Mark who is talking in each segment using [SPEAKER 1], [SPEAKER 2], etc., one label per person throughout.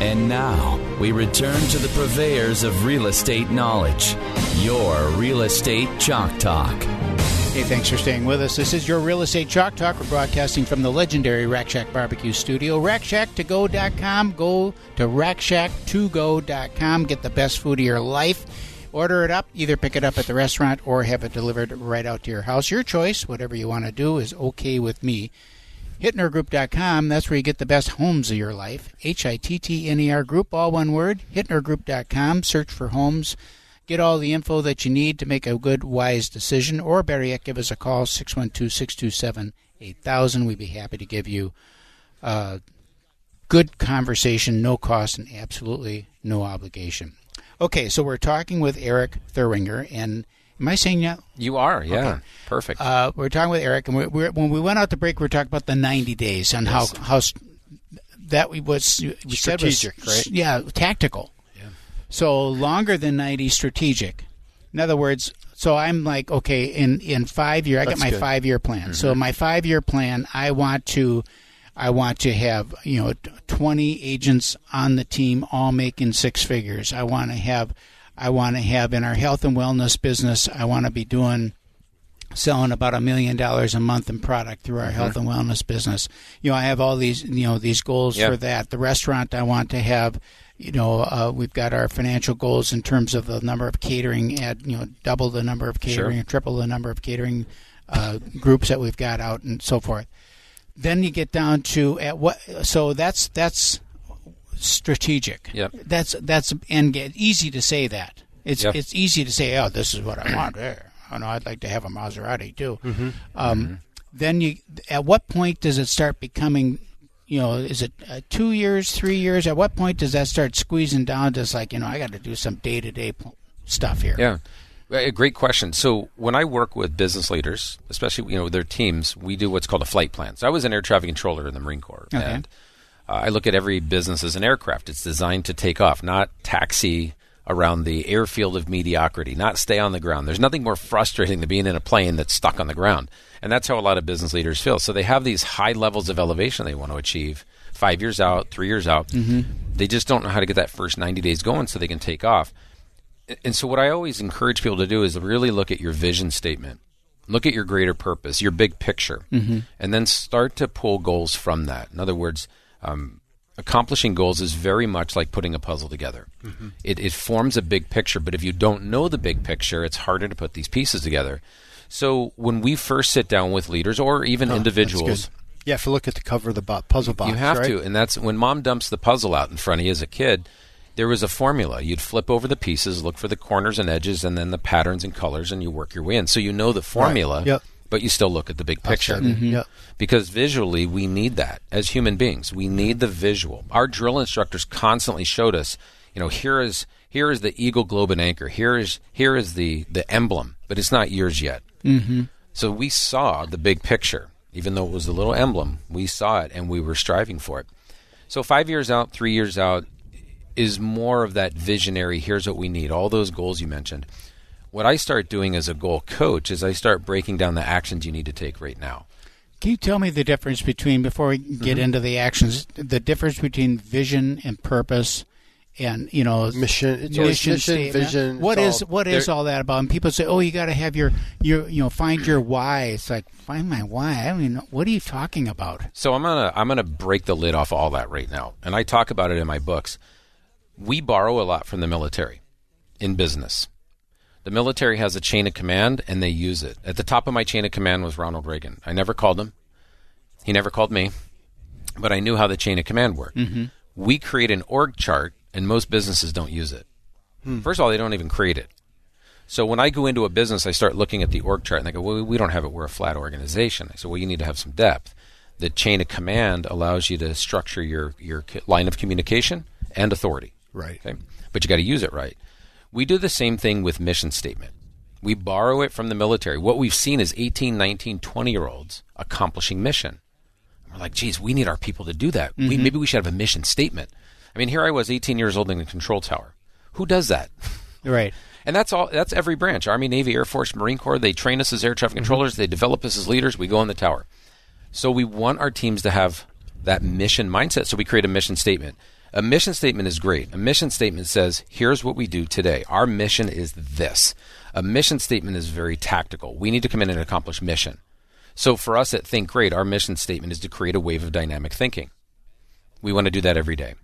[SPEAKER 1] And now we return to the purveyors of real estate knowledge, your Real Estate Chalk Talk.
[SPEAKER 2] Hey, thanks for staying with us. This is your Real Estate Chalk Talk. We're broadcasting from the legendary Rack Shack Barbecue Studio. RackShack2Go.com. Go to RackShack2Go.com. Get the best food of your life. Order it up. Either pick it up at the restaurant or have it delivered right out to your house. Your choice. Whatever you want to do is okay with me. HittnerGroup.com. That's where you get the best homes of your life. H I T T N E R Group, all one word. HittnerGroup.com. Search for homes. Get all the info that you need to make a good, wise decision. Or better yet, give us a call, 612 627 8000. We'd be happy to give you a good conversation, no cost, and absolutely no obligation. Okay, so we're talking with Eric Thurwinger, and Am I saying that?
[SPEAKER 3] You are, yeah. Okay. Perfect.
[SPEAKER 2] Uh, we're talking with Eric, and we're, we're, when we went out to break, we are talking about the 90 days and yes. how how that was we
[SPEAKER 4] strategic,
[SPEAKER 2] was,
[SPEAKER 4] right?
[SPEAKER 2] Yeah, tactical. Yeah. So longer than 90, strategic. In other words, so I'm like, okay, in in five year, I got my five year plan. Mm-hmm. So my five year plan, I want to. I want to have you know 20 agents on the team all making six figures. I want to have I want to have in our health and wellness business. I want to be doing selling about a million dollars a month in product through our mm-hmm. health and wellness business. You know, I have all these you know these goals yep. for that. The restaurant I want to have. You know, uh, we've got our financial goals in terms of the number of catering at you know double the number of catering, sure. triple the number of catering uh, groups that we've got out, and so forth. Then you get down to at what. So that's that's strategic.
[SPEAKER 3] Yep.
[SPEAKER 2] That's that's and easy to say that. It's yep. it's easy to say, oh, this is what I want. Oh no, I'd like to have a Maserati too. Mm-hmm. Um, mm-hmm. Then you, at what point does it start becoming? You know, is it uh, two years, three years? At what point does that start squeezing down? Just like you know, I got to do some day to day stuff here.
[SPEAKER 3] Yeah. A great question. So when I work with business leaders, especially you know their teams, we do what's called a flight plan. So I was an air traffic controller in the Marine Corps,
[SPEAKER 2] okay.
[SPEAKER 3] and uh, I look at every business as an aircraft. It's designed to take off, not taxi around the airfield of mediocrity, not stay on the ground. There's nothing more frustrating than being in a plane that's stuck on the ground. And that's how a lot of business leaders feel. So they have these high levels of elevation they want to achieve five years out, three years out.
[SPEAKER 2] Mm-hmm.
[SPEAKER 3] They just don't know how to get that first 90 days going so they can take off. And so, what I always encourage people to do is really look at your vision statement, look at your greater purpose, your big picture,
[SPEAKER 2] mm-hmm.
[SPEAKER 3] and then start to pull goals from that. In other words, um, accomplishing goals is very much like putting a puzzle together. Mm-hmm. It, it forms a big picture, but if you don't know the big picture, it's harder to put these pieces together. So when we first sit down with leaders or even oh, individuals,
[SPEAKER 4] you have to look at the cover of the bo- puzzle box.
[SPEAKER 3] You have
[SPEAKER 4] right?
[SPEAKER 3] to, and that's when mom dumps the puzzle out in front of you as a kid. There was a formula. You'd flip over the pieces, look for the corners and edges, and then the patterns and colors, and you work your way in. So you know the formula.
[SPEAKER 4] Right. Yep
[SPEAKER 3] but you still look at the big picture.
[SPEAKER 4] Mm-hmm. Yep.
[SPEAKER 3] Because visually, we need that as human beings. We need the visual. Our drill instructors constantly showed us, you know, here is here is the eagle globe and anchor. Here is here is the the emblem, but it's not yours yet.
[SPEAKER 2] Mm-hmm.
[SPEAKER 3] So we saw the big picture, even though it was a little emblem. We saw it, and we were striving for it. So five years out, three years out, is more of that visionary. Here's what we need. All those goals you mentioned what I start doing as a goal coach is I start breaking down the actions you need to take right now.
[SPEAKER 2] Can you tell me the difference between before we get mm-hmm. into the actions, the difference between vision and purpose? and you know
[SPEAKER 4] mission
[SPEAKER 2] mission, mission statement.
[SPEAKER 4] vision
[SPEAKER 2] what is what is all that about and people say oh you got to have your your you know find your why it's like find my why i mean what are you talking about
[SPEAKER 3] so i'm gonna i'm gonna break the lid off all that right now and i talk about it in my books we borrow a lot from the military in business the military has a chain of command and they use it. At the top of my chain of command was Ronald Reagan. I never called him. He never called me, but I knew how the chain of command worked.
[SPEAKER 2] Mm-hmm.
[SPEAKER 3] We create an org chart and most businesses don't use it.
[SPEAKER 4] Hmm.
[SPEAKER 3] First of all, they don't even create it. So when I go into a business, I start looking at the org chart and they go, well, we don't have it. We're a flat organization. I said, well, you need to have some depth. The chain of command allows you to structure your, your line of communication and authority.
[SPEAKER 4] Right.
[SPEAKER 3] Okay? But you got to use it right. We do the same thing with mission statement. We borrow it from the military. What we've seen is 18, 19, 20 year olds accomplishing mission. We're like, geez, we need our people to do that. Mm-hmm. We, maybe we should have a mission statement. I mean, here I was 18 years old in a control tower. Who does that?
[SPEAKER 2] Right.
[SPEAKER 3] And that's all. That's every branch: Army, Navy, Air Force, Marine Corps. They train us as air traffic mm-hmm. controllers. They develop us as leaders. We go in the tower. So we want our teams to have that mission mindset. So we create a mission statement. A mission statement is great. A mission statement says, here's what we do today. Our mission is this. A mission statement is very tactical. We need to come in and accomplish mission. So for us at Think Great, our mission statement is to create a wave of dynamic thinking. We want to do that every day.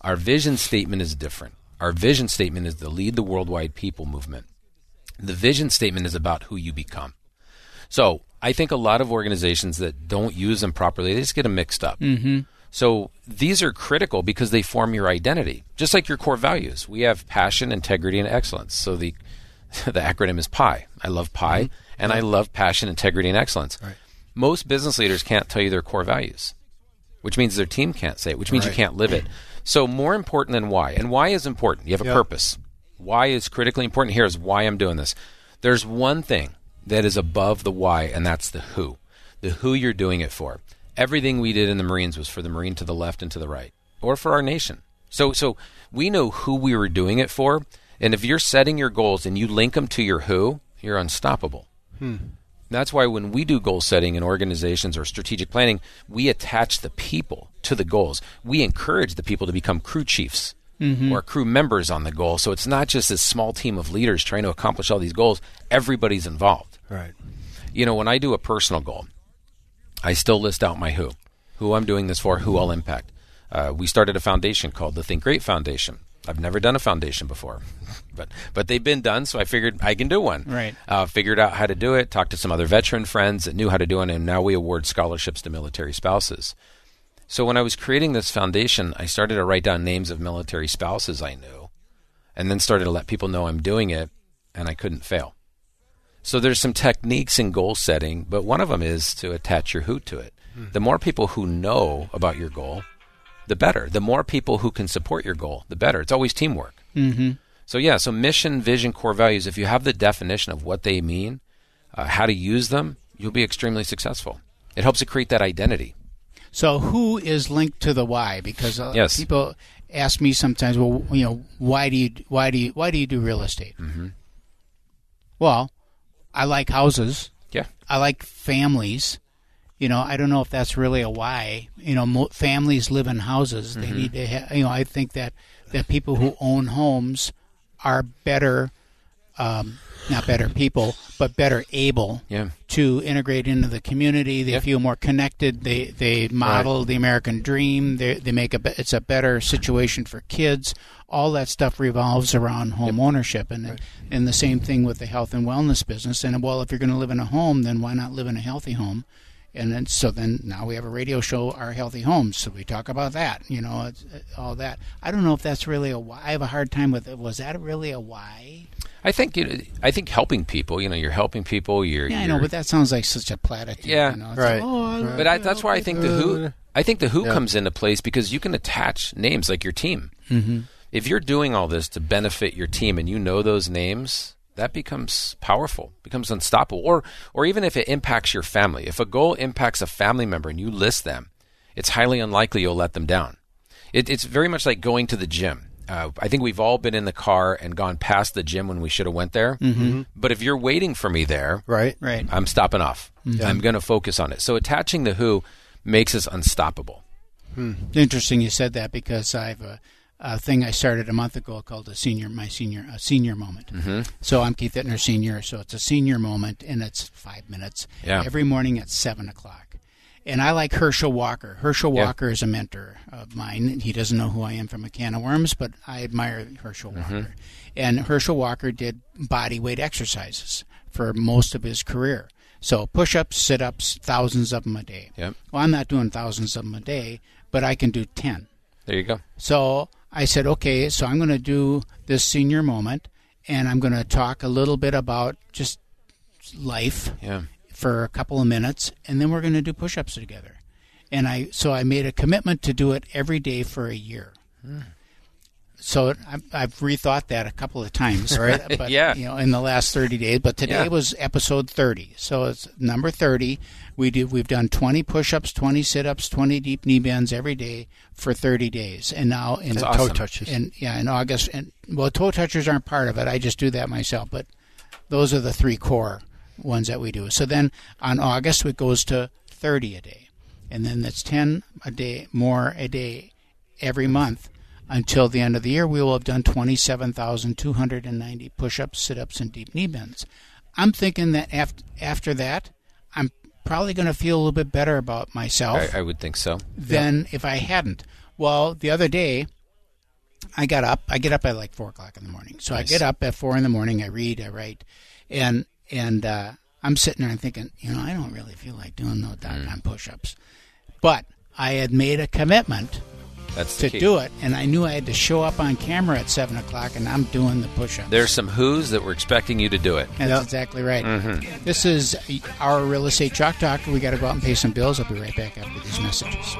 [SPEAKER 3] Our vision statement is different. Our vision statement is to lead the worldwide people movement. The vision statement is about who you become. So I think a lot of organizations that don't use them properly, they just get them mixed up.
[SPEAKER 2] Mm-hmm.
[SPEAKER 3] So these are critical because they form your identity, just like your core values. We have passion, integrity, and excellence. So the the acronym is PI. I love PI, mm-hmm. and I love passion, integrity, and excellence.
[SPEAKER 4] Right.
[SPEAKER 3] Most business leaders can't tell you their core values, which means their team can't say it, which means right. you can't live it. So more important than why, and why is important. You have a yep. purpose. Why is critically important. Here is why I'm doing this. There's one thing that is above the why, and that's the who. The who you're doing it for. Everything we did in the Marines was for the Marine to the left and to the right, or for our nation. So, so we know who we were doing it for, and if you're setting your goals and you link them to your who, you're unstoppable.
[SPEAKER 4] Hmm.
[SPEAKER 3] That's why when we do goal setting in organizations or strategic planning, we attach the people to the goals. We encourage the people to become crew chiefs mm-hmm. or crew members on the goal. So it's not just this small team of leaders trying to accomplish all these goals. Everybody's involved.
[SPEAKER 4] Right.
[SPEAKER 3] You know, when I do a personal goal, I still list out my who, who I'm doing this for, who I'll impact. Uh, we started a foundation called the Think Great Foundation. I've never done a foundation before, but but they've been done, so I figured I can do one.
[SPEAKER 2] Right.
[SPEAKER 3] Uh, figured out how to do it. Talked to some other veteran friends that knew how to do it, and now we award scholarships to military spouses. So when I was creating this foundation, I started to write down names of military spouses I knew, and then started to let people know I'm doing it, and I couldn't fail. So there's some techniques in goal setting, but one of them is to attach your who to it. Hmm. The more people who know about your goal, the better. The more people who can support your goal, the better. It's always teamwork.
[SPEAKER 2] Mm-hmm.
[SPEAKER 3] So yeah, so mission, vision, core values. If you have the definition of what they mean, uh, how to use them, you'll be extremely successful. It helps to create that identity.
[SPEAKER 2] So who is linked to the why? Because uh,
[SPEAKER 3] yes.
[SPEAKER 2] people ask me sometimes, well, you know, why do you why do you why do you do real estate?
[SPEAKER 3] Mm-hmm.
[SPEAKER 2] Well, I like houses.
[SPEAKER 3] Yeah.
[SPEAKER 2] I like families. You know, I don't know if that's really a why. You know, mo- families live in houses. They mm-hmm. need to. Ha- you know, I think that that people who own homes are better um, not better people, but better able
[SPEAKER 3] yeah.
[SPEAKER 2] to integrate into the community. They feel more connected. They they model right. the American dream. They they make a it's a better situation for kids. All that stuff revolves around home yep. ownership, and right. and the same thing with the health and wellness business. And well, if you're going to live in a home, then why not live in a healthy home? and then so then now we have a radio show our healthy homes so we talk about that you know it's, all that i don't know if that's really a why i have a hard time with it was that really a why
[SPEAKER 3] I think you know, I think helping people. You know, you're helping people. You're
[SPEAKER 2] yeah,
[SPEAKER 3] you're,
[SPEAKER 2] I know, but that sounds like such a platitude.
[SPEAKER 3] Yeah,
[SPEAKER 2] you know?
[SPEAKER 4] right.
[SPEAKER 2] Like, oh,
[SPEAKER 4] right.
[SPEAKER 3] But I, that's why I think the who. I think the who
[SPEAKER 4] yeah.
[SPEAKER 3] comes into place because you can attach names like your team.
[SPEAKER 2] Mm-hmm.
[SPEAKER 3] If you're doing all this to benefit your team and you know those names, that becomes powerful, becomes unstoppable. Or, or even if it impacts your family, if a goal impacts a family member and you list them, it's highly unlikely you'll let them down. It, it's very much like going to the gym uh, I think we've all been in the car and gone past the gym when we should have went there.
[SPEAKER 2] Mm-hmm.
[SPEAKER 3] But if you're waiting for me there,
[SPEAKER 4] right,
[SPEAKER 2] right,
[SPEAKER 3] I'm stopping off.
[SPEAKER 2] Mm-hmm.
[SPEAKER 3] I'm going to focus on it. So attaching the who makes us unstoppable.
[SPEAKER 2] Hmm. Interesting you said that because I have a, a, thing I started a month ago called a senior my senior a senior moment.
[SPEAKER 3] Mm-hmm.
[SPEAKER 2] So I'm Keith Hittner Senior. So it's a senior moment and it's five minutes
[SPEAKER 3] yeah.
[SPEAKER 2] every morning at seven o'clock and I like Herschel Walker. Herschel
[SPEAKER 3] yeah.
[SPEAKER 2] Walker is a mentor of mine. He doesn't know who I am from a can of worms, but I admire Herschel
[SPEAKER 3] mm-hmm.
[SPEAKER 2] Walker. And Herschel Walker did body weight exercises for most of his career. So push ups, sit ups, thousands of them a day.
[SPEAKER 3] Yep.
[SPEAKER 2] Well, I'm not doing thousands of them a day, but I can do 10.
[SPEAKER 3] There you go.
[SPEAKER 2] So I said, okay, so I'm going to do this senior moment, and I'm going to talk a little bit about just life
[SPEAKER 3] yeah
[SPEAKER 2] for a couple of minutes, and then we're going to do push-ups together. And I so I made a commitment to do it every day for a year.
[SPEAKER 3] Hmm.
[SPEAKER 2] So I've, I've, rethought that a couple of times,
[SPEAKER 3] right?
[SPEAKER 2] But,
[SPEAKER 3] yeah.
[SPEAKER 2] You know, in the last thirty days. But today
[SPEAKER 3] yeah.
[SPEAKER 2] was episode thirty, so it's number thirty. We do we've done twenty push-ups, twenty sit-ups, twenty deep knee bends every day for thirty days, and now in
[SPEAKER 3] That's awesome.
[SPEAKER 4] toe touches.
[SPEAKER 2] And yeah, in August, and well, toe touchers aren't part of it. I just do that myself, but those are the three core ones that we do. So then on August it goes to 30 a day, and then that's 10 a day more a day every month until the end of the year, we will have done 27,290 push ups, sit ups, and deep knee bends. I'm thinking that after, after that, I'm probably going to feel a little bit better about myself.
[SPEAKER 3] I, I would think so.
[SPEAKER 2] Than yeah. if I hadn't. Well, the other day, I got up. I get up at like four o'clock in the morning. So nice. I get up at four in the morning. I read. I write, and and uh, I'm sitting there and thinking, you know, I don't really feel like doing no doggone mm. push-ups, but I had made a commitment
[SPEAKER 3] That's
[SPEAKER 2] to do it, and I knew I had to show up on camera at seven o'clock, and I'm doing the push-ups.
[SPEAKER 3] There's some who's that were expecting you to do it.
[SPEAKER 2] That's yep. exactly right. Mm-hmm. This is our real estate chalk talk. We got to go out and pay some bills. I'll be right back after these messages.